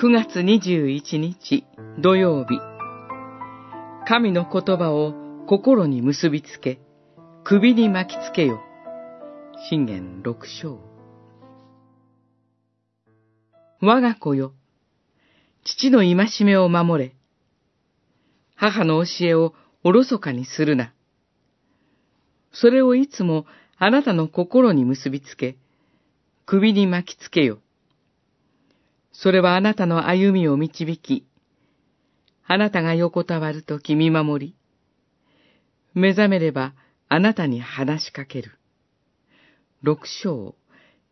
9月21日土曜日。神の言葉を心に結びつけ首に巻きつけよ。信玄六章。我が子よ父の戒めを守れ。母の教えをおろそかにするな。それをいつもあなたの心に結びつけ首に巻きつけよ。それはあなたの歩みを導き、あなたが横たわるとき見守り、目覚めればあなたに話しかける。六章、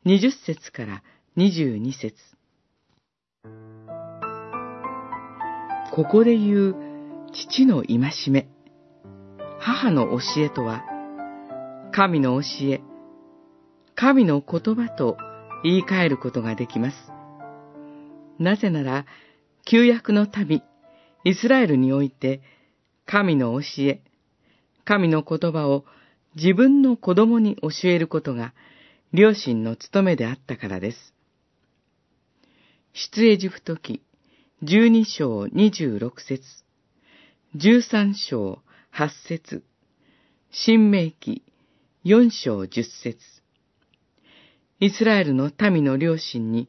二十節から二十二節。ここで言う父の戒め、母の教えとは、神の教え、神の言葉と言い換えることができます。なぜなら、旧約の民、イスラエルにおいて、神の教え、神の言葉を自分の子供に教えることが、両親の務めであったからです。出エジプト記、十二章二十六節、十三章八節、新明記四章十節。イスラエルの民の両親に、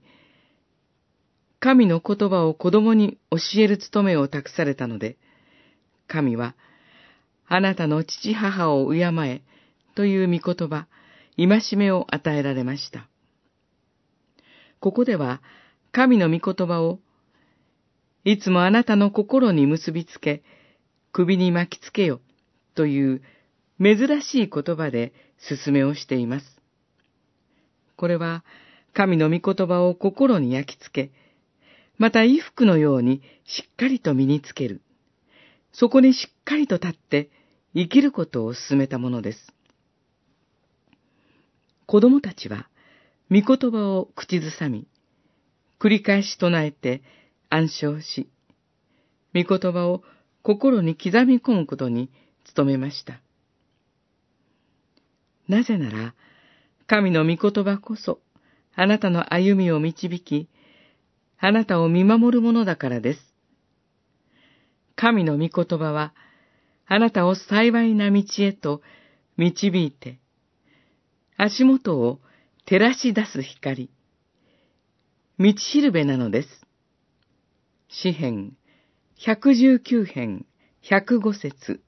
神の言葉を子供に教える務めを託されたので、神は、あなたの父母を敬え、という御言葉、戒めを与えられました。ここでは、神の御言葉を、いつもあなたの心に結びつけ、首に巻きつけよ、という珍しい言葉で進めをしています。これは、神の御言葉を心に焼き付け、また衣服のようにしっかりと身につける。そこにしっかりと立って生きることを進めたものです。子供たちは、御言葉を口ずさみ、繰り返し唱えて暗唱し、御言葉を心に刻み込むことに努めました。なぜなら、神の御言葉こそ、あなたの歩みを導き、あなたを見守るものだからです。神の御言葉は、あなたを幸いな道へと導いて、足元を照らし出す光、道しるべなのです。詩編、119編、105節